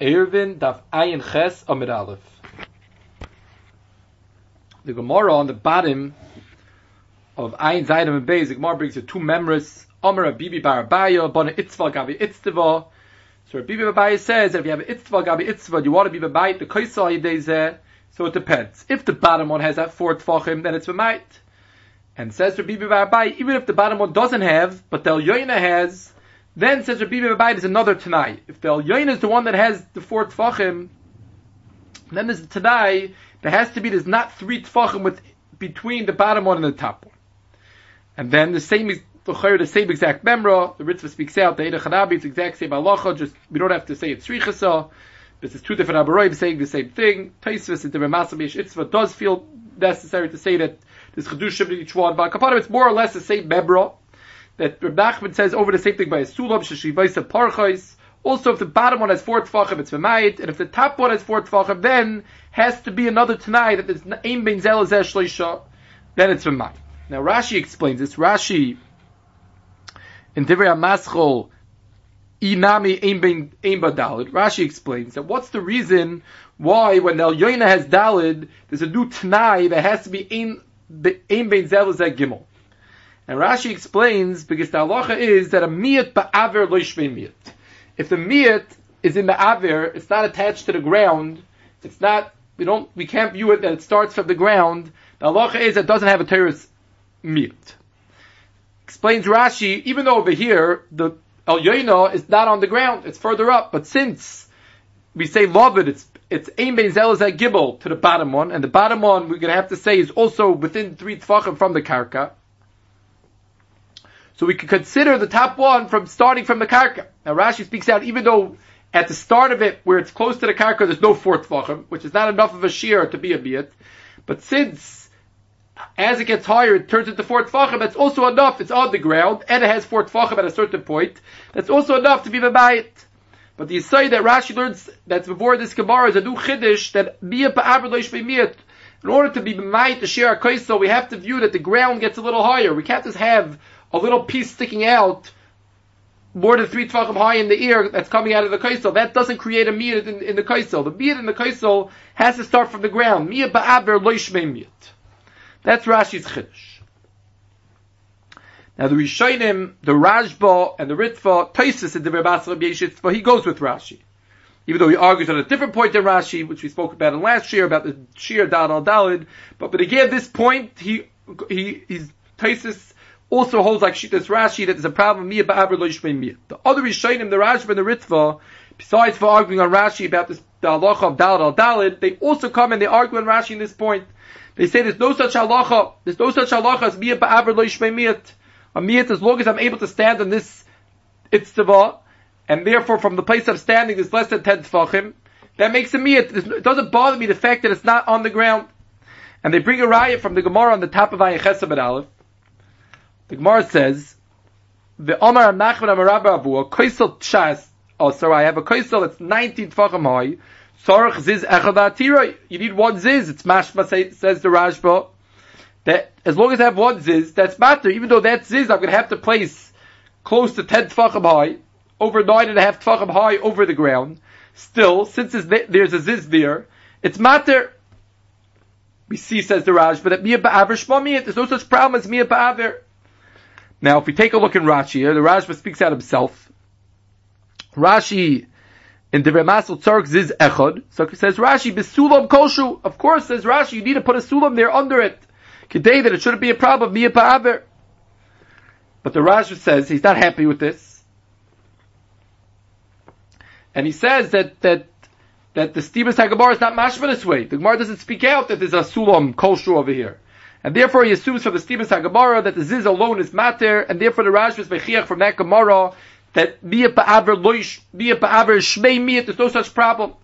Ervin Daf Ayin Ches Amid Aleph. The Gemara on the bottom of Ayin Zayim and Beis, the Gemara brings you two memories. Omer Bibi Bar Abaya, Bona Itzva Gabi Itztiva. So Bibi Abaya says if you have Itzva Gabi Itzva, you want to be Babayit, the Kaisal Yidezeh, so it depends. If the bottom one has that four Tfachim, then it's Babayit. And says Rabbi Bar Abaya, even if the bottom one doesn't have, but the Yoina has, then says Rabbi Abayit is another Tanai. If the Elyon is the one that has the four Tfachim, then there's a Tanai, there has to be, there's not three Tfachim with, between the bottom one and the top one. And then the same, is, the same exact memra, the Ritva speaks out, the Eda Chanabi, it's exact same halacha, just, we don't have to say it's Shrichasa, this is two different Abaroim saying the same thing. Taisvis in the Ramasabish Itzva does feel necessary to say that there's Chedushim in each one, but it's more or less the same memra that Reb says over the same thing by a sulam sheshivaisa parchais. Also, if the bottom one has four tfachim, it's v'mayit, and if the top one has four tfachim, then has to be another tanai that there's aim shleisha, then it's v'mayit. Now Rashi explains this. Rashi in Divrei Maschol inami aim ben aim dalid. Rashi explains that what's the reason why when El Yoina has dalid, there's a new tanai that has to be aim aim ben gimel. And Rashi explains because the halacha is that a miyat ba'aver lo miyat. If the miyat is in the aver, it's not attached to the ground. It's not. We don't. We can't view it that it starts from the ground. The halacha is that it doesn't have a terrorist miyat. Explains Rashi, even though over here the El is not on the ground, it's further up. But since we say Lovid, it's it's Ein Ben Zelazat Gibel to the bottom one, and the bottom one we're going to have to say is also within three tfachim from the karka. So we can consider the top one from starting from the karka. Now Rashi speaks out, even though at the start of it, where it's close to the karka, there's no fourth tvachim, which is not enough of a shear to be a biyat. But since as it gets higher, it turns into four tvachim. That's also enough. It's on the ground, and it has four tvachim at a certain point. That's also enough to be bayit. But the say that Rashi learns that's before this Gemara is a new chiddush that miyat miyat. In order to be b'mayit to share kaisel, we have to view that the ground gets a little higher. We can't just have a little piece sticking out more than three tvachim high in the ear that's coming out of the kaisel. That doesn't create a miyat in, in, the kaisel. The miyat in the kaisel has to start from the ground. Miyat ba'aber loishmei miyat. That's Rashi's chiddush. Now the Rishonim, the Rashba, and the Ritva, Taisus and the Rebbe but he goes with Rashi. Even though he argues on a different point than Rashi, which we spoke about in last year, about the Shir Dal al Dalid, but, but again, this point, he, he, he's, Taisus also holds like Shitas Rashi that there's a problem Mia Ba'aber Lo Yishmei Mia. The other Rishonim, the Rashba and the Ritva, besides for arguing on Rashi about this the halacha of Dalad al Dalid, they also come and they argue on Rashi in this point. They say there's no such halacha, there's no such halacha as Mia Ba'aber Lo Mia. A miyat as long as I'm able to stand on this itztava, and therefore from the place of standing is less than ten tefachim, that makes a miyat. It doesn't bother me the fact that it's not on the ground. And they bring a riot from the Gemara on the top of Ayin Aleph. The Gemara says, the Omar Nachman Amarabba Avu, a koisel chas, oh, so I have a koisel that's 19 tfachim high, Sorach ziz echad You need one ziz. It's mashma says the Rashba. That as long as I have one ziz, that's matter. Even though that ziz I'm going to have to place close to ten tfachim high, over nine and a half tfachim high over the ground. Still, since there's a ziz there, it's matter. We see, says the Raj, but that miyah ba'aver shmamiyat, there's no such problem as miyah ba'aver. Now, if we take a look in Rashi here, the Rashba speaks out himself. Rashi in the Remasel Tzark Ziz Echad, so it says Rashi, Besulam Koshu. Of course, says Rashi, you need to put a sulam there under it. Today that it shouldn't be a problem, Mia. But the Rashba says he's not happy with this. And he says that, that, that the Stevens Hagabar is not mashma this way. The Gemara doesn't speak out that there's a sulam koshu over here. And therefore he assumes from the Stevens HaGemara that the Ziz alone is matter, and therefore the Rash is Bechiach from that Gemara that Mia Pa'aver Loish, Mia Pa'aver Shmei there's no such problem.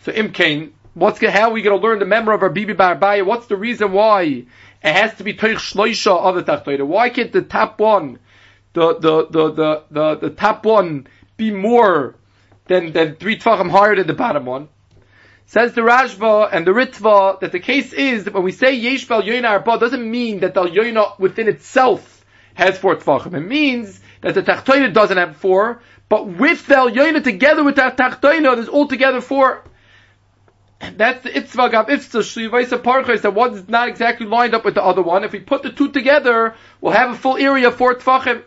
So Imkain, what's how are we going to learn the memory of our Bibi Barbaya? What's the reason why it has to be Toich Shloisha of the Tachtoida? Why can't the top one, the, the, the, the, the, the top one be more than, than three Tvachim higher than the bottom one? Says the Rashba and the Ritva that the case is that when we say Yesh Bel Yoina Arba doesn't mean that the Yoina within itself has four Tvachim. It means that the Tachtoyed doesn't have four, But with the Elyoina together with that Tachtoina, there's altogether four. That's the Itzvah Gav Itzvah Shlivaisa Parchos, that one is not exactly lined up with the other one. If we put the two together, we'll have a full area for Tfachim.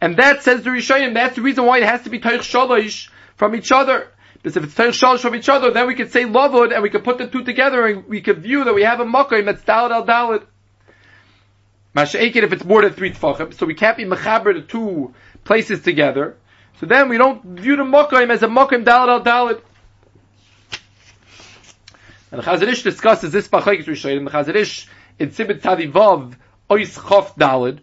And that says the Rishayim, that's the reason why it has to be Taich Shalosh from each other. Because if it's Taich Shalosh from each other, then we could say Lavud, and we could put the two together, and we could view that we have a Makkah that's Dalit al Dalit. Masha'ekid if it's more than three Tfachim, so we can't be Mechaber the two places together. So then we don't view the Makkah as a Makkah Dalit al Dalit. And the Chazanish discusses this Bachayik Rishayim, the Chazanish in Sibit Tadivav, Ois Chof Dalit,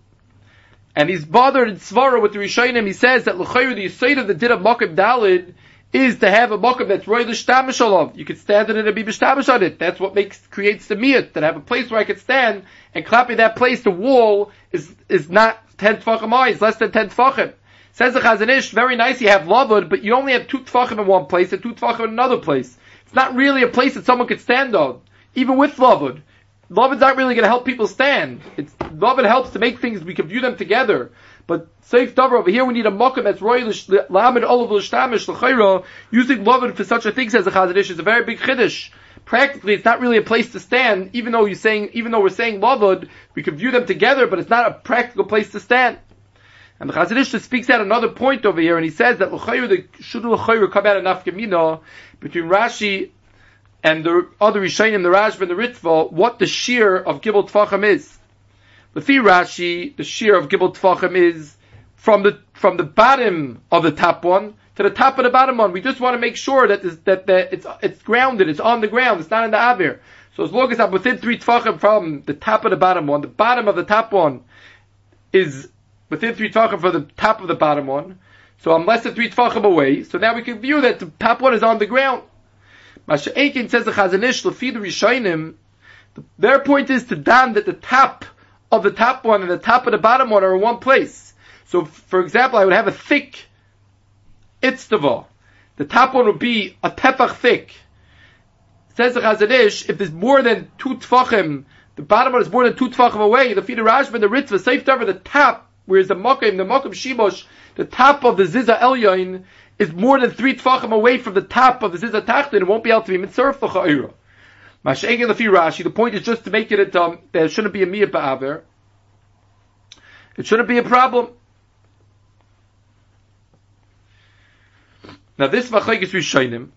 and he's bothered in Svara with the Rishayim, he says that L'chayr, the Yisayid of the Din of Dalit, is to have a makkah that's roy l'shtamish alav. You could stand in it and be b'shtamish on it. That's what makes creates the miyat. That I have a place where I could stand and clapping that place. The wall is is not ten tefachim high. It's less than ten tefachim. Says the Chazanish, very nice. You have lavud, but you only have two tefachim in one place and two tefachim in another place. It's not really a place that someone could stand on, even with lavud. Lavud's not really going to help people stand. It's lavud helps to make things we can view them together. But safe davar over here, we need a makkah that's royal lamed olav l'shtamish l'chayra. Using lavud for such a thing, says the Chazanish, is a very big chiddush. Practically, it's not really a place to stand. Even though you're saying, even though we're saying lavud, we can view them together, but it's not a practical place to stand. And the Chazanish speaks out another point over here, and he says that the should come out of nafkamina between Rashi and the other Rishayim, the Rashba and the Ritva, what the shear of Gibel Tfachim is. The Rashi, the shear of Gibel Tfachim is from the from the bottom of the top one to the top of the bottom one. We just want to make sure that this, that that it's it's grounded, it's on the ground, it's not in the avir. So as long as I'm within three tfachim from the top of the bottom one, the bottom of the top one is within three tfachim from the top of the bottom one. So I'm less than three tfachim away. So now we can view that the top one is on the ground. Masha Eikin says the Chazanish Lafid Rishainim. Their point is to dan that the top of the top one and the top of the bottom one are in one place. So, for example, I would have a thick itztava. The top one would be a tefach thick. Says the Chazanish, if there's more than two tfachim, the bottom one is more than two tfachim away, the feed Rashba, the Ritva, safe over the top, whereas the Mokim, the Mokim Shibosh, the top of the Ziza Elyoin is more than three tfachim away from the top of the Ziza Tachtin, it won't be able to be mitzvah l'cha'ira. Masha'egin lefi Rashi, the point is just to make it a, there shouldn't be a miyah ba'aver. It shouldn't be a problem. Now this Vachayis Rishonim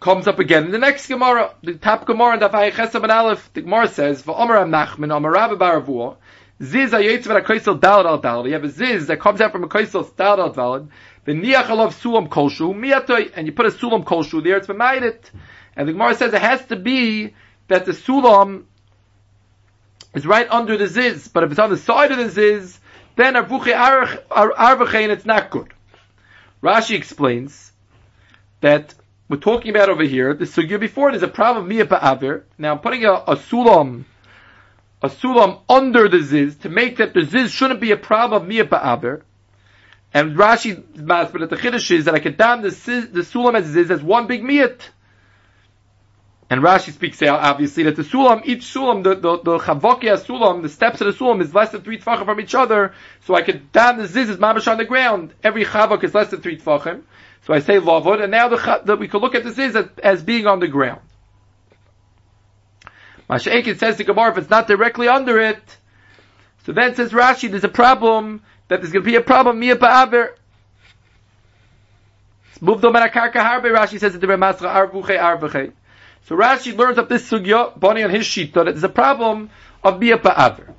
comes up again in the next Gemara, the top Gemara in the Chesam and Aleph. The Gemara says, "Va'omer Nachman, Omer Rabbi Baravua, Ziz ayetz v'ra koisel dalad al dalad. You have a ziz that comes out from a koisel dalad al dalad. V'niach alav sulam kolshu miyatoy, and you put a sulam kolshu there. It's it. And the Gemara says it has to be that the sulam is right under the ziz, but if it's on the side of the ziz, then arvuche arvachein, it's not good. Rashi explains that we're talking about over here, the sugya before, there's a problem of miyah ba'avir. Now I'm putting a, a sulam, a sulam under the ziz to make that the ziz shouldn't be a problem of miyah. And Rashi, but the chiddush is that I can down the, the sulam as ziz as one big miyat. And Rashi speaks out obviously that the sulam, each sulam, the the, the chavokia sulam, the steps of the sulam is less than three tefachim from each other. So I could down the ziz is mamash on the ground. Every chavok is less than three tefachim. So I say lavod, and now the, the, we could look at the ziz as, as being on the ground. Masha'ekin says to Gemara, if it's not directly under it, so then says Rashi, there's a problem that there's going to be a problem miyah ba'aver. Moved on. Rashi says that the Masra arvuche arvuche. So Rashi learns up this sugya, Bani on his sheet, that there's a problem of Bia Pa'aver.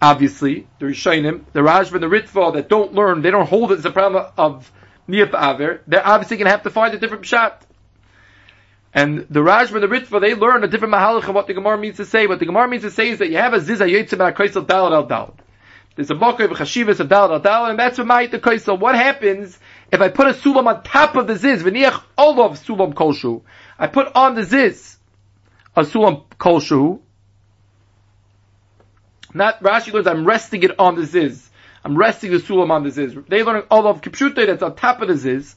Obviously, the Rishonim, the Rajva and the Ritva that don't learn, they don't hold it as a problem of Nia Pa'aver, they're obviously going to have to find a different shot. And the Rajva and the Ritva, they learn a different mahalach of what the Gemara means to say. What the Gemara means to say is that you have a Ziza Yitzim Kaisel Dalad al Dalad. There's a Mokkah of Chashivas of Dalad al Dalad, and that's what might the Kaisel. What happens if I put a Sulam on top of the Ziz, V'niach Olov Sulam Kolshu, I put on the ziz a sulam kolshu. Not Rashi learns I'm resting it on the ziz. I'm resting the sulam on the ziz. They learn all of kipshute that's on top of the ziz.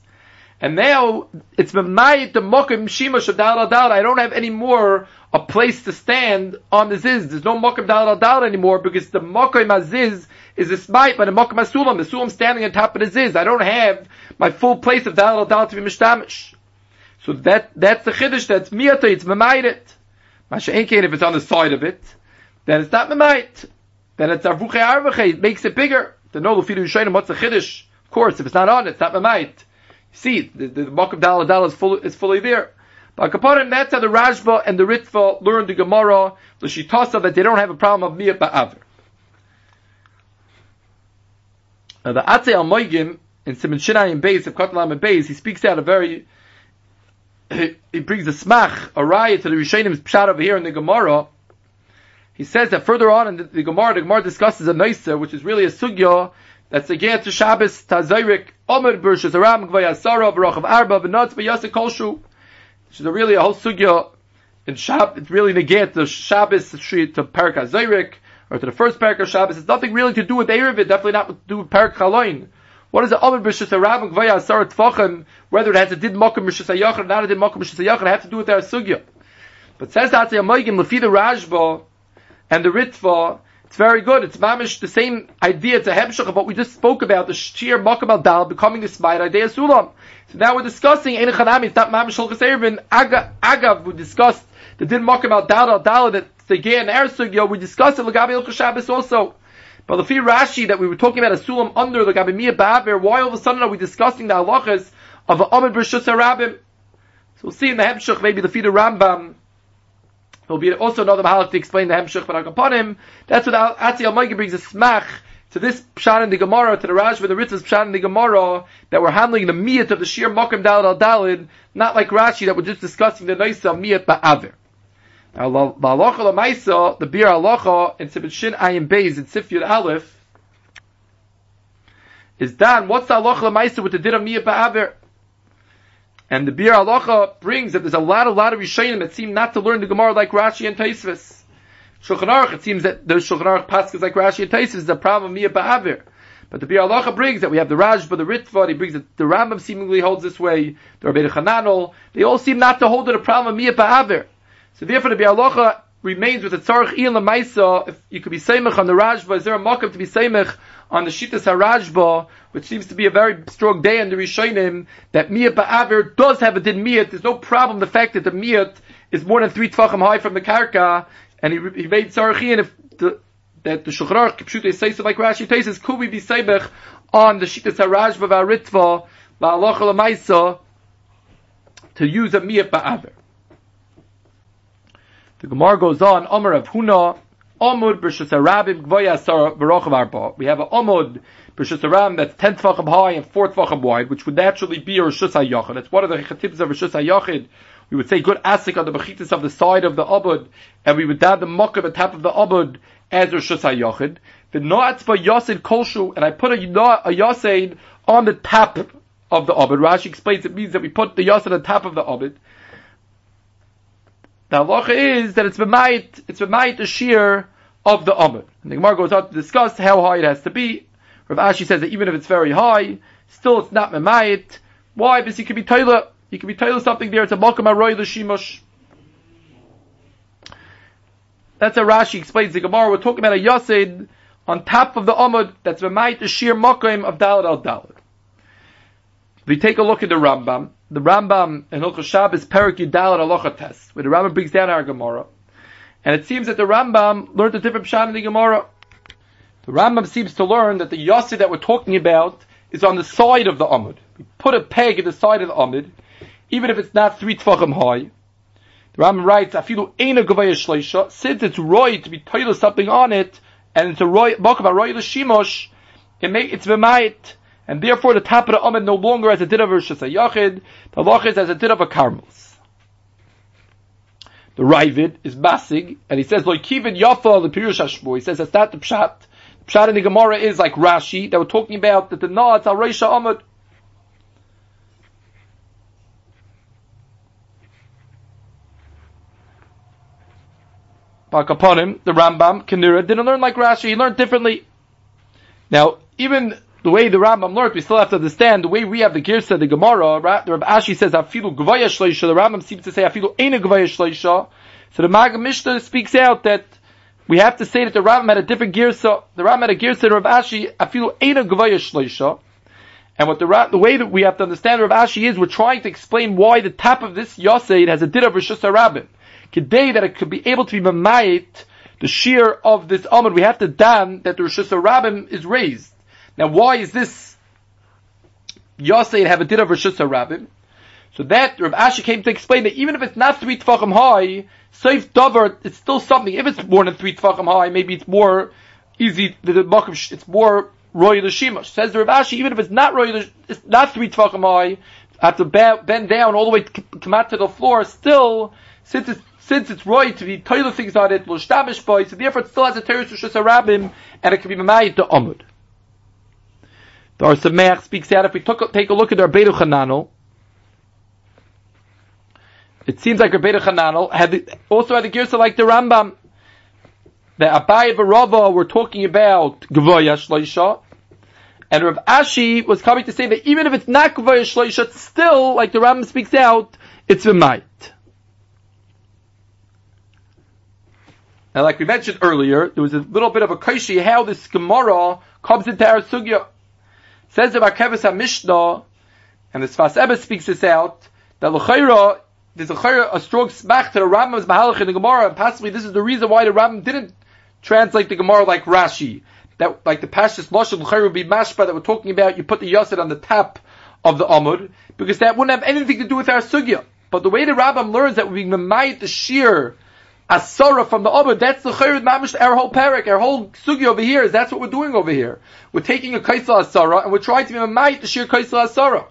And now it's Mamayit the Mokim Shimash of Dal. I don't have any more a place to stand on the Ziz. There's no Mokim Dal anymore because the Mokim Aziz is a smite by the Mokim Asulam. The Sulam standing on top of the Ziz. I don't have my full place of Dal Dal to be Mishtamish. So that, that's the Chiddush, that's Miyata, it's Mamayit. Masha'enkein, if it's on the side of it, then it's not Mamayit. Then it's Arvuche Arvuche, it makes it bigger. The no Lufidu Yishayim, what's the Chiddush? Of course, if it's not on, it's not Mamayit. See, the, the, the Mokum Dal Dal is, full, is fully there. But Kaparim, that's how the Rashba and the Ritva learned the Gemara, the Shitasa, that they don't have a problem of Miyat Ba'aver. Now the Atzei Al Moigim, in Simon Shinai and Beis, of Kotlam and Beis, he speaks out a very, he brings a smach, a riot to the Rishonim pshat over here in the Gemara. He says that further on in the, the Gemara, the Gemara discusses a Neisa, which is really a sugya, that's again to Shabbos Tazayrik Omer Bershus Aram Gvay Asara Baruch Arba V'Notz V'Yasek Kolshu. Which is a really a whole sugya in Shab. It's really negate the Shabbos to Parak Azayrik or to the first Parak of Shabbos. It's nothing really to do with Erevit. Definitely not to do with Parak Chaloin. What is the Omer Bershus Aram Gvay Asara Tfachim? Whether it has to did Mokum Bershus Ayachar or not a did Mokum Bershus Ayachar, have to do with their sugya. But says that the Amoygim Lefi the Rajba and the Ritva it's very good. It's mamish the same idea. It's a hemshach of what we just spoke about, the shir makam al dal becoming the smite idea sulam. So now we're discussing ein chanami. It's not mamish shulchas erevin. Agav, we discussed the din makam al dal al dal that the gay and er sugyo. We discussed it ilchas Shabbos also. The fear Rashi that we were talking about a sulam under the gabi miyah ba'aver, why all of a sudden are we discussing the halachas of amid b'rishus harabim? So we'll see in the hemshach maybe the feed Rambam There'll be also another mahalik to explain the hemshich but upon him. That's what Atzi Almaigi brings a smach to this pshat in the Gemara, to the with the Ritz's pshat in the Gemara, that we're handling the miyat of the shir mokim dalad al dalid, not like Rashi that we're just discussing the nice miyat ba'aver. Now, la'alocha la'maisa, the bir alocha in Sibit Shin Ayin Beis in Sifyud Aleph, is done. What's the alocha la'maisa with the din of miyat ba'aver? And the Bir Halacha brings that there's a lot, a lot of Rishayim that seem not to learn the Gemara like Rashi and Taisvis. Shulchan Aruch, it seems that the Shulchan Aruch passes like Rashi and Taisvis is a problem of Miyah Ba'avir. But the Bir Halacha brings that we have the Rajba, the Ritva, he brings that the Rambam seemingly holds this way, the Rabbi Chananel, they all seem not to hold it a problem of Miyah Ba'avir. So therefore the Bir Halacha remains with the Tzarech Ian Lamaisa, if you could be Seimach on the Rajba, is there a mock to be Seimach on the Shitas HaRajba, which seems to be a very strong day in the Rishonim, that Miyat Ba'avir does have a din Miyat. There's no problem the fact that the Miyat is more than three Tvachim high from the Karka, and he, he made Tzarachian if the, that the Shulchan Aruch, says so like Rashi says, could we be Seibech on the Shitas HaRajba V'Aritva, V'Alocha L'Maisa, to use a Miyat Ba'avir. The Gemara goes on, Omer of Huna, Omud b'shus harabim gvoya asar v'rochav arba. We have an Omud b'shus harabim that's ten tefachim high and four tefachim wide, which would naturally be a rishus hayachid. That's one of the chatibs of rishus hayachid. We would say good asik on the bechitas of the side of the Omud, and we would add the muck at the top of the Omud as rishus hayachid. The noatzba yasid kolshu, and I put a, a yasid on the top of the Omud. Rashi explains it means that we put the yasid on the top of the Omud. The halacha is that it's b'mayit, it's b'mayit the shear of the Amud. And the Gemara goes on to discuss how high it has to be. Rav Ashi says that even if it's very high, still it's not memayit. Why? Because he could be Taylor, he could be Taylor something there, it's a Malkam Aroy L'Shimush. That's how Rashi explains the Gemara. We're talking about a Yasid on top of the Amud that's memayit the sheer Makim of Dalad al Dalad. We take a look at the Rambam. The Rambam in Hilchot Shabbos Perik Yudalad Alocha test, where the Rambam brings down our Gemara. And it seems that the Rambam learned a different pshat in the Gemara. The Rambam seems to learn that the Yossi that we're talking about is on the side of the Amud. We put a peg in the side of the Amud, even if it's not three tfachim high. The Rambam writes, "Afilu ena gavaya shleisha." Since it's right to be titled something on it, and it's a roy bakam roy l'shimosh, it make it's v'mayit, and therefore the top of the Amud no longer has a din of a yachid. The lach is as a din of a karmels the Ravid is Basig, and he says, Loikivin Yafa the Pirush Hashmo. He says that's not the Pshat. The Pshat in the Gemara is like Rashi, that we're talking about that the Naats al Reisha Amud. Back upon him, the Rambam, Kanira, didn't learn like Rashi, he learned differently. Now, even the way the Rambam learned, we still have to understand the way we have the Girsa, the Gemara, right? The Rabbi Ashi says, Afilu Gvaya Shleisha, the Rambam seems to say, Afilu Eina Gvaya Shleisha. So the Maggid Mishnah speaks out that we have to say that the Rambam had a different Girsa, the Rambam had a Girsa, Rabbi Ashi, Afilu Eina Gvaya Shleisha. And what the, the way that we have to understand Rav Ashi is, we're trying to explain why the top of this Yaseid has a din of Rishus HaRabim. Today that it could be able to be mamayit, the shear of this Amud, we have to damn that the Rishus HaRabim is raised. Now why is this Yaseid have a din of Rishus HaRabim? So that Rav Ashi came to explain that even if it's not three tefachim high, Seif Dover, it's still something. If it's more than three tefachim high, maybe it's more easy, the, the it's more Roy Shimash. Says the Rav Ashi, even if it's not Roy, it's not three tefachim high, I have to bend down all the way to come out to the floor, still, since it's since it's right to be toiler things on it, l'shtamish boy, so therefore it still has a terrorist rishus harabim, and it can be mamayit to amud. The Or Sameach speaks out, if we took, take a look at our Beru Chananel, it seems like Rabbeinu Chananel had the, also had the Girsa like the Rambam. The Abai and Rava were talking about Gvoya Shloisha, and Rav Ashi was coming to say that even if it's not Gvoya Shloisha, it's still, like the Rambam speaks out, it's might. Now, like we mentioned earlier, there was a little bit of a kaishi how this Gemara comes into our sugya. Says the Akevis HaMishnah, and the Sfas Emes speaks this out, that L'chaira there's a, a strong smack to the Rambam's Mahalach in the Gemara, and possibly this is the reason why the Rambam didn't translate the Gemara like Rashi. That, like the Pashas Lashon L'chayr would be mashpa that we're talking about, you put the Yasid on the top of the Amud, because that wouldn't have anything to do with our Sugya. But the way the Rambam learns that we might the sheer Asara from the Amud, that's the Chayr Mamish, our whole parak, our whole Sugya over here, is that's what we're doing over here. We're taking a Kaisal Asara, and we're trying to be a might the sheer Kaisal Asara.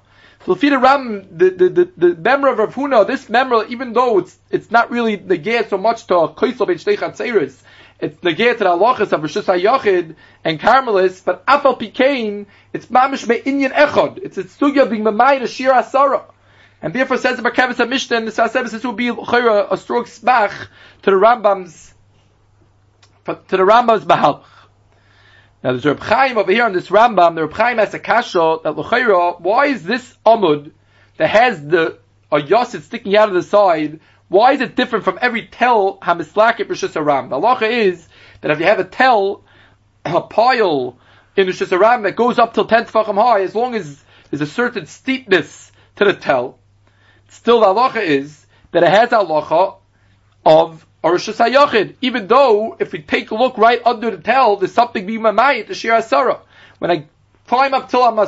So the Ram, the, the, the, the member of Rav Huna, this member, even though it's, it's not really negate so much to Koisel ben Shteichat Seiris, it's negate to the halachas of Rishus HaYachid and Carmelis, but Afal Pikain, it's mamish me Inyan Echad. It's a sugya being mamayit a shir asara. And therefore says the Barkevis HaMishnah, and the Sasebis, this will be a strong smach to the Rambam's, to the Rambam's Bahalach. Now there's Reb Chaim over here on this Rambam. The Reb Chaim has a kasha that l'chayra. Why is this amud that has the a yasid sticking out of the side? Why is it different from every tel hamislaket rishus aram? The halacha is that if you have a tel, a pile in rishus aram that goes up till ten tefachim high, as long as there's a certain steepness to the tel, still the halacha is that it has a halacha of or Rishus HaYachid, even though if we take a look right under the tel, there's something being mamayit, the Shir Asara. When I climb up till I'm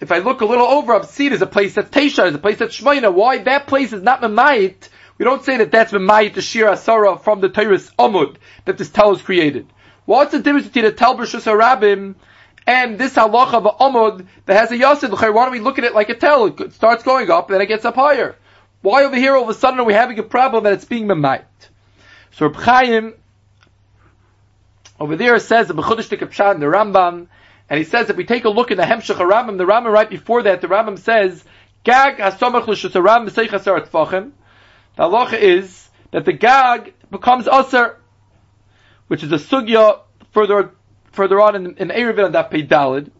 if I look a little over, I'm see there's a place that's Teisha, there's a place that's Shmoina. Why that place is not mamayit? We don't say that that's mamayit, the Shir Asara from the Torah's Amud, that this tel is created. What's the difference between the tel Rishus HaRabim and this halacha of Amud that has a Yasid? Why don't we look at it like a tel? It starts going up, then it gets up higher. Why over here all of a sudden are we having a problem that it's being memayit? So Reb Chaim over there says the Bechudish Pshat in the Rambam, and he says if we take a look in the Hemshech Rambam, the Rambam right before that, the Rambam says Gag Hasomach L'Shusaram B'Seich. The halacha is that the Gag becomes aser, which is a sugya further further on in, in Erevin on that Pei Dalid.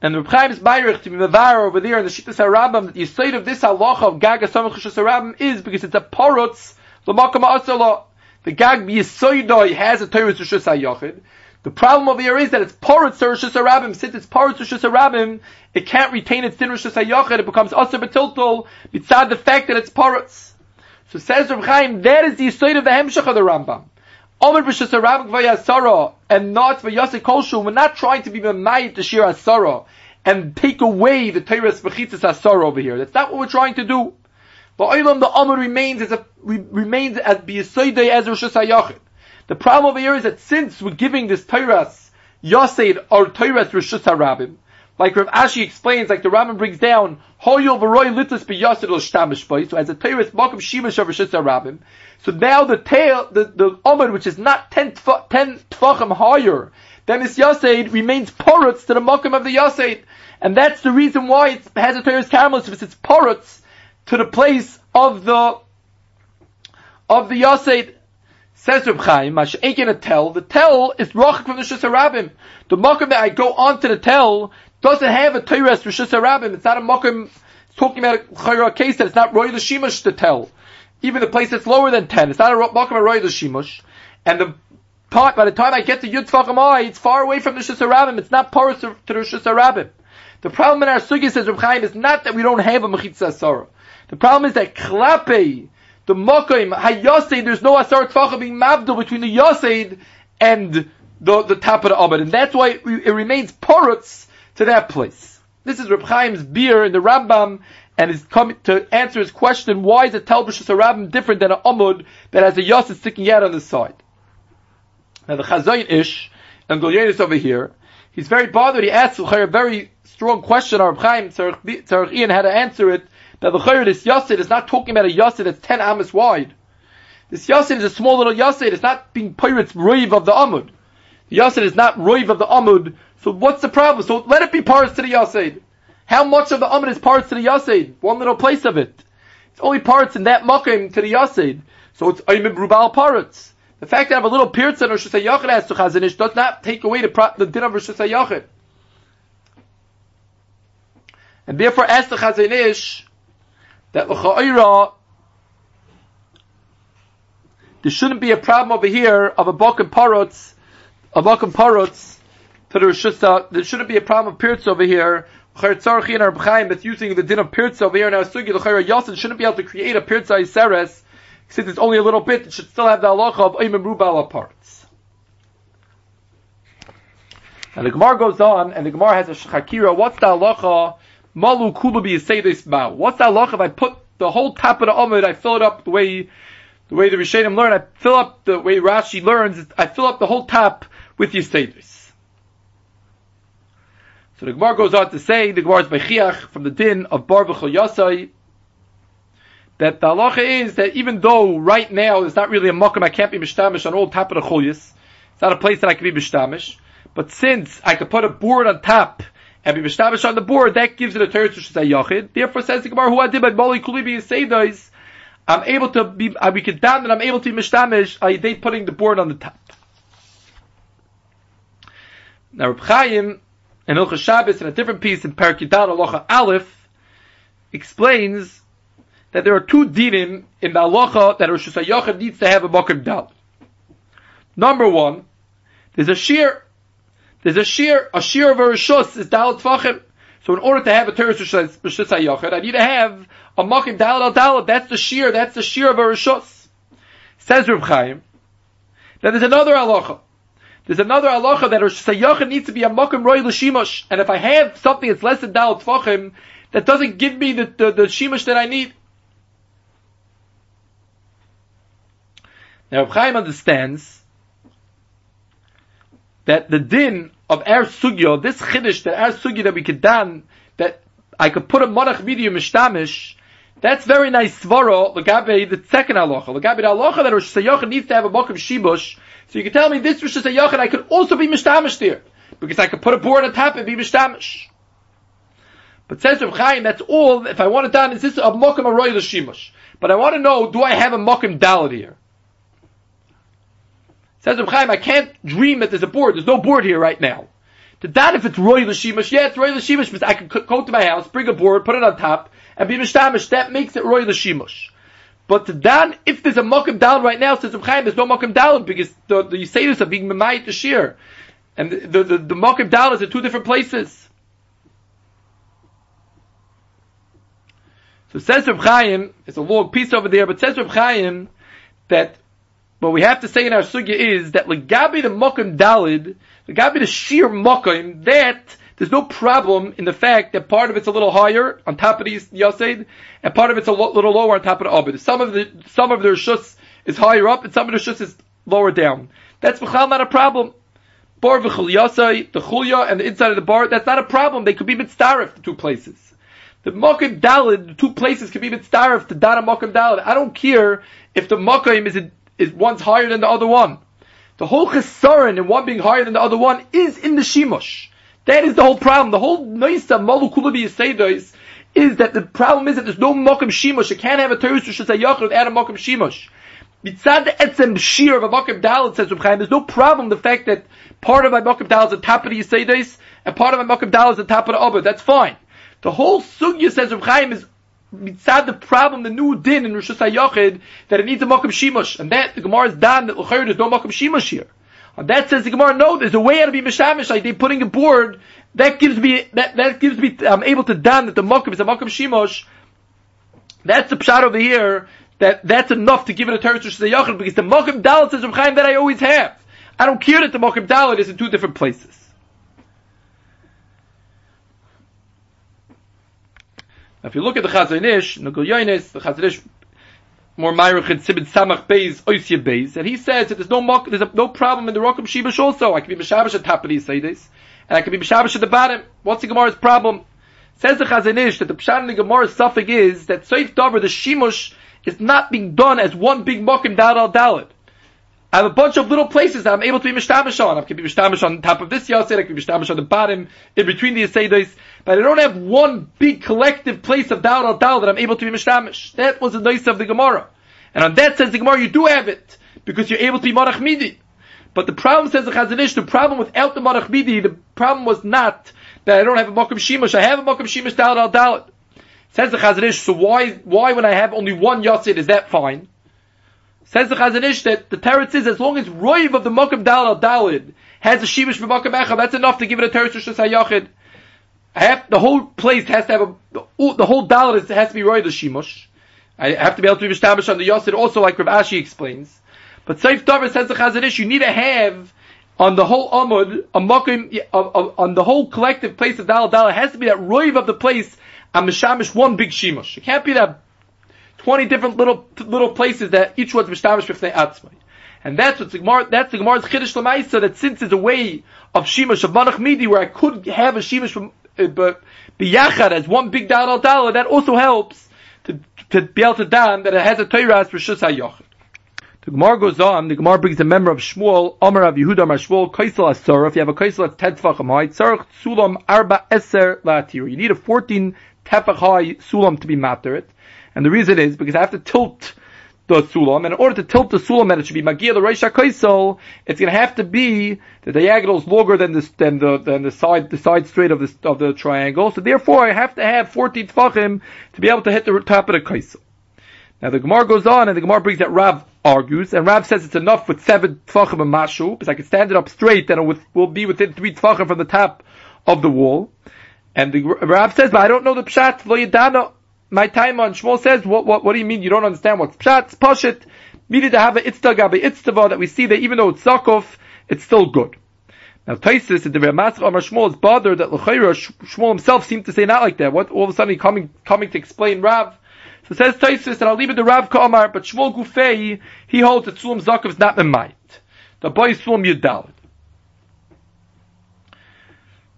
And the Chaim is Bayrich to be Mavar over there in the Shittas HaRambam that the state of this halacha of Gag HaSamach Shittas HaRambam is because it's a porutz l'makam ha'asala. The Gag B'yisoidoi has a Torah Shittas HaYachid. The problem over here is that it's porutz to Rishus HaRabim. Since it's porutz to Rishus HaRabim, it can't retain its din Rishus HaYachid. It becomes Aser B'tiltol besides the fact that it's porutz. So says Rav Chaim, that is the state of the Hemshech of the Rambam. Omer b'shas Rav Gvayasara and not v'yasik kolshu. We're not trying to be memayit to shir asara and take away the Torah's bechitzas asara over here. That's not what we're trying to do. But Olam the Omer remains as a remains as biyasoidei as Rosh Hashanah. The problem over here is that since we're giving this Torah's Yosed or Torah's Rosh Hashanah, like Rav Ashi explains, like the Rambam brings down, So as a Torah's makom shiva shav Rosh Hashanah, so now the tail, the, the Omid, which is not 10, tf- 10 tfachim higher than this Yaseid, remains porutz to the Mokum of the Yaseid. And that's the reason why it has a Torah's Karmelis, because it's porutz to the place of the, of the Yaseid. Says Reb Chaim, Mash ain't gonna tell. The tell is rochik from the Shus Harabim. The mokum that I go onto the tell doesn't have a Torah for Shus Harabim. It's not a mokum. It's talking about a chayra case that it's not roy the shimush to tell. Even the place that's lower than ten, it's not a mokum roy the shimush. And the part by the time I get to Yud Tfacham it's far away from the Shus Harabim. It's not porous to, the Shus Harabim. The problem in our sugi says Reb Chaim is not that we don't have a mechitza asara. The problem is that klape the mokim hayasid, there's no asar tfacha being mabdul between the yasid and the, the top of the abad, and that's why it, remains porutz to that place. This is Reb Chaim's beer in the Rambam, and is coming to answer his question: Why is a telbushus a Rambam different than an amud that has a yasid sticking out on the side? Now the Chazayin Ish and Gulyanis over here, he's very bothered. He asks a very strong question. Reb Chaim Tzarech Ian had to answer it that the chayr this yasid is not talking about a yasid that's ten amas wide. This yasid is a small little yasid. It's not being pirates roiv of the amud. The yasid is not roiv of the amud. So what's the problem? So let it be parts to the yasid. How much of the amud is parts to the yasid? One little place of it. It's only parts in that makim to the yasid. So it's aimim rubal parts. The fact that I have a little pirza or shusay yachid as to chazanish does not take away the, the din of shusay yachid. And therefore, as the chazanish, that l'cha'ira, there shouldn't be a problem over here of a bakim parutz, a bakim parutz to the Rishusha, there shouldn't be a problem of pirtz over here, Chayr Tzarchi and Arb that's using the din of pirtz over here in our sugi, l'chayra Yasin shouldn't be able to create a pirtz iseres, since it's only a little bit, it should still have the halacha of Oimim Rubal parts. And the Gemara goes on, and the Gemara has a shachakira, what's the halacha Malu kulubi this mao. What's that loch if I put the whole top of the Amud, I fill it up the way the way the Rishonim learn, I fill up the way Rashi learns, I fill up the whole top with Yisayis. So the Gemara goes on to say, the Gemara is Bechiach from the din of Bar Yasai, that the halacha is that even though right now it's not really a makam, I can't be mishtamish on all top of the chulyas, it's not a place that I can be mishtamish, but since I could put a board on top and be mishtamish on the board, that gives it a teretz to say yachid. Therefore, says the Gemara, who I did by boli kulibi those, I'm able to be, I be down and I'm able to be mishtamish, I they putting the board on the top. Now, Reb Chaim, in Ilcha Shabbos, in a different piece in Parakidat Alocha Aleph, explains that there are two dinim in the Alocha that Rosh Hashanah needs to have a Mokim Dal. Number one, there's a sheer there's a shear, a shear of a rishus is dalat tvachim. So in order to have a teres rishus hayochid, I need to have a makim dalat al dalat. That's the shear, that's the shear of a rishus. Says Reb Chaim. Then there's another halacha. There's another halacha that Rosh Hashanah needs to be a makim roy l'shimush. And if I have something that's less than dalat tvachim, that doesn't give me the, the, the that I need. Now Reb Chaim understands that the din of our sugya, this chiddush, that our sugya that we could dan, that I could put a monach video mishtamish, that's very nice svara, legabe the second halacha. Legabe the halacha that Rosh Hashanah needs to have a mokum shibush. So you can tell me this Rosh Hashanah I could also be mishtamish there. Because I could put a board on top and be mishtamish. But says Reb Chaim, that's all, if I want it done, is this a mokum aroy l'shimush. But I want to know, do I have a mokum dalit here? Says Reb Chaim, I can't dream that there's a board. There's no board here right now. To that, if it's Roy Lashimash, yeah, it's Roy Lashimash, I can go to my house, bring a board, put it on top, and be Mishtamish. That makes it royal Lashimash. But to Dan, if there's a Mokum down right now, says Chaim, there's no Mokum down because the, the Yisayis are being Memayit to shear. And the, the, the, the Mokum down is in two different places. So says Reb Chaim, it's a long piece over there, but says Reb Chaim that what we have to say in our sugya is that legabi the mokum dalid, legabi the sheer mokum, that there's no problem in the fact that part of it's a little higher on top of the yasid, and part of it's a lo- little lower on top of the abid. Some of the some of the shus is higher up, and some of the shus is lower down. That's not a problem. Bar v'chul yasai, the chulya, and the inside of the bar, that's not a problem. They could be mitzdarif, the two places. The mokum dalid, the two places could be mitzdarif to dana mokum dalid. I don't care if the mokum is a is one's higher than the other one. The whole chesaron in one being higher than the other one is in the shimush. That is the whole problem. The whole noisa malukulabi yisaydos is that the problem is that there's no mokum shimush. You can't have a terush say yachid without a mokum shimush. Mitzad etzem shir of a Makim Dalit says Reb there's no problem the fact that part of my Makim Dalit is the top of the Yisaydes, and part of my Makim Dalit is the top of the Abba. That's fine. The whole sugya says Reb is mitzad the problem, the new din in Rosh Hashanah that it needs a Makim Shimush, and that the Gemara is done that L'chayr there's no Makim Shimush here. That says the Gemara, no, there's a way how to be Mishamish, like they putting a board, that gives me, that, that gives me, I'm able to dan that the Makim is a Makim Shimush, that's the pshat over here, that that's enough to give it a Teretz Rosh Hashanah because the Mokim Dalit says Reb Chaim that I always have. I don't care that the Mokim Dalit is in two different places. Now, if you look at the Chazon Ish, Nagul the Chazon Ish, more Myrich and Sibid Samach Beis, Oisya Beis, and he says that there's no mok, there's a, no problem in the Rokum Shibash also. I can be Mishabash at top of these Seides, and I can be Mishabash at the bottom. What's the Gemara's problem? Says the Chazon Ish that the Pshat in the Gemara's suffix is that Seif Dover, the Shimush, is not being done as one big mokim dal al dalid. I have a bunch of little places that I'm able to be mishtamish on. I can be mishtamish on top of this yasid, I can be mishtamish on the bottom, in between the yasedos, but I don't have one big collective place of dal al dal that I'm able to be mishtamish. That was the nice of the Gemara. And on that says the Gemara, you do have it, because you're able to be marach midi. But the problem says the Chazon Ish, the problem without the marach midi, the problem was not that I don't have a mokum shimush, I have a mokum shimush dal al dal. Says the Chazon Ish, so why, why when I have only one Yossid is that fine? Says the Chazon Ish that the Teretz is as long as Roiv of the Mokum Dal al Dalid has a Shivish B'Mokum Echad, that's enough to give it a Teretz Rosh Hashanah have, the whole place has to have a, the, the whole Dalid has to be Roiv the Shimush. I have to be able to be established on the Yossid also like Rav Ashi explains. But Seif Dover says the Chazon Ish, you need to have on the whole Amud, a Mokum, on the whole collective place of Dal Dal, it has to be that Roiv of the place I'm mishamish one big shimush. It can't be that twenty different little little places that each one's mishamish b'fnei atzmai. And that's what the Gemara, that's the Gemara's Chiddush Lamaisa, that since there's a way of Shimush, of Manach Midi, where I could have a Shimush from, uh, but Biyachad as one big Dal Dal, that also helps to, to be able to dan that it has a Torah for Shus HaYochid. The Gemara goes on, the Gemara brings a member of Shmuel, Omer of Yehuda Amar Shmuel, Kaisel Asar, if you have a Kaisel that's 10 Tvacham high, Tzarech Sulam Arba Eser Latir. You need a 14 tefach high sulam to be matter it. And the reason is because I have to tilt the sulam, and in order to tilt the sulam and it should be magia the reisha kaisel, it's going to have to be the diagonal is longer than the than the than the side the side straight of the of the triangle. So therefore, I have to have 14 tefachim to be able to hit the top of the kaisel. Now the Gemara goes on, and the Gemara brings that Rav argues, and Rav says it's enough with seven tefachim and mashu, because I can stand it up straight, and it will be within three tefachim from the top of the wall. And the Rab says, but I don't know the pshat. Lo yidana. My time on Shmuel says, what, what, what do you mean? You don't understand what's pshat? It's pashit. Needed to have a itzta gabe itztava that we see that even though it's zakov, it's still good. Now Taisus, the Ramasach Amar Shmuel is bothered that L'chayra Shmuel himself seemed to say not like that. What all of a sudden he coming coming to explain Rav. So says Taisus, and I'll leave it to Rav Kamar, but Shmuel Gufei he holds that Sulam Zakov is not the might. The boy Sulam Yudalid.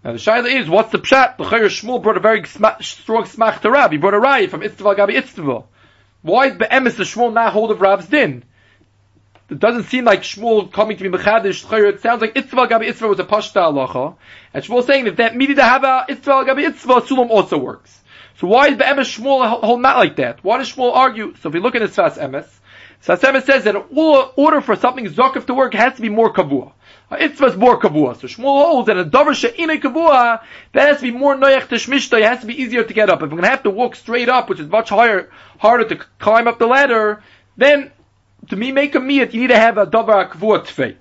Now the shaila is, what's the pshat? The Chayyar Shmuel brought a very sma- strong smach to Rab. He brought a raya from Itztava Gabi Itztava. Why is Be'emes the Shmuel not hold of Rab's din? It doesn't seem like Shmuel coming to be Mechadish. It sounds like Itztava Gabi Itztava was a pashta halacha. And Shmuel saying that that midi a Itztava Gabi Itztava, Sulam also works. So why is Be'emes Shmuel hold not like that? Why does Shmuel argue? So if you look at his Sfas Emes, Sfas Emes says that in order for something Zokif to work, it has to be more kavua. Uh, Itzvah is more kavua. So Shmuel holds that a davar she'ine kavua, that has to be more noyach teshmishta, it has to be easier to get up. If I'm going to have to walk straight up, which is much higher, harder to climb up the ladder, then to me make a miyat, you need to have a davar kavua tfei.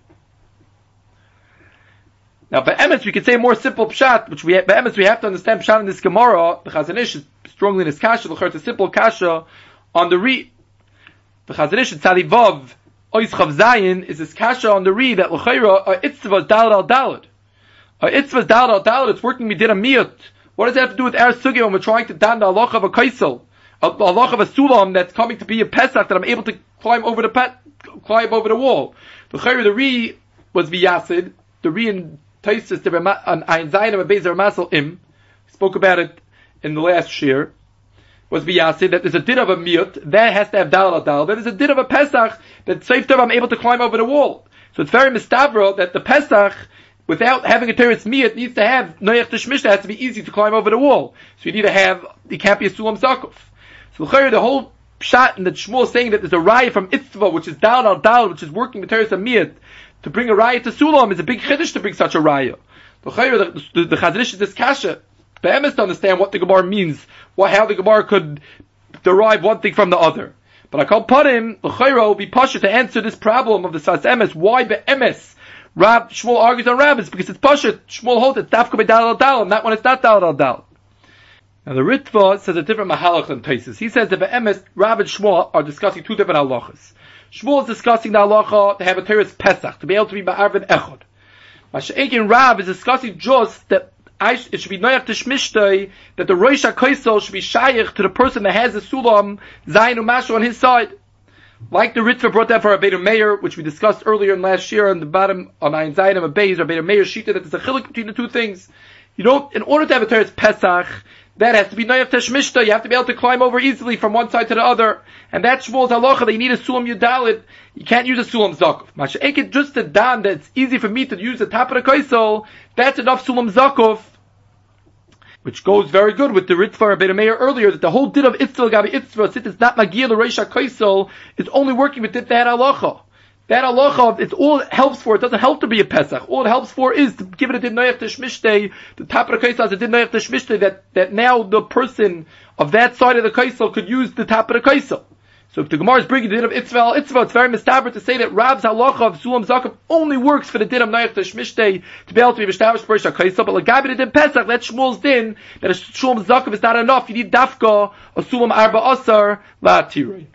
Now, by emes, we could say a more simple pshat, which we, by emes, we have to understand pshat in this Gemara, the Chazon Ish is strongly in this kasha, the a simple kasha, on the re, the Chazon Ish, Tzadivav, Ois Chav Zayin is this kasha on the read that L'chayra, a itzvah dalad al dalad. A itzvah dalad al dalad, it's working me did a miyut. What does that have to do with our sugi when we're trying to dan the Allah of a kaisel? A Allah of a sulam that's coming to be a pesach that I'm able to climb over the pet, climb over the wall. The the re was viyasid, the re in Taisis, the on Ein Zayin of a Bezer Masel Im, spoke about it in the last shir was biyasid that there's a din of a miyut that has to have dal dal. There's a din of a pesach that safe I'm able to climb over the wall. So it's very mistavro that the pesach without having a teretz miyut needs to have noyach tishmishta has to be easy to climb over the wall. So you need to have you can't be a sulam zakuf. So the whole pshat and the Shmuel saying that there's a raya from Itzva, which is down al dal, which is working with Teres Amiyat, to bring a raya to Sulam is a big chiddush to bring such a raya. The the, the, the is this kasha. Be'emes to understand what the Gemara means, what, how the Gemara could derive one thing from the other. But I call Parim, the Chayra will be pasha to answer this problem of the Sfas Emes. Why Be'emes? Rab, Shmuel argues on rabbis because it's pasha. Shmuel holds it's dafka be dal dal, and that one it's not dal dal. Now the Ritva says a different mahalach than Taisus. He says that Be'emes, Rab and Shmuel are discussing two different halachas. Shmuel is discussing the halacha to have a teres Pesach, to be able to be Ba'arvin Echad. Masha'ekin Rab is discussing just that it should be noyach to that the Rosh HaKoisel should be shayich to the person that has the sulam zayin umashu on his side. Like the Ritva brought that for Rabbeinu Meir, which we discussed earlier in last year on the bottom on Ayin Zayin of Abayz, Rabbeinu Meir Shita, that there's a chilik between the two things. You don't, in order to have a Teres Pesach, that has to be Noyav Teshmishta. You have to be able to climb over easily from one side to the other. And that's Shmuel's halacha. They need a Sulam Yudalit. You can't use a Sulam Zakov. Masha'ekit just a dan that it's easy for me to use the top of the kaisel. That's enough Sulam Zakov. Which goes very good with the Ritva Rabbeinu Meir earlier, that the whole din of Itzvah Gabi Itzvah, since it's not Magir the Reisha Kaisel, is only working with that halacha. That halacha, it's all it helps for. It doesn't help to be a Pesach. All it helps for is to give it a din noyach teshmishtei. The top of the kaisel has a din noyach teshmishtei that, that now the person of that side of the kaisel could use the top of the kaisel. So if the Gemara is bringing the din of Itzval, Itzval, it's very mistaber to say that Rab's halacha of Sulam Zakum only works for the din of Nayach Teshmishtei to be able to be established for Kaisel, but like Gabi the din Pesach, that's Shmuel's din, that a Sulam Zakum is not enough, you need Dafka, a Sulam Arba Asar, La Tirei.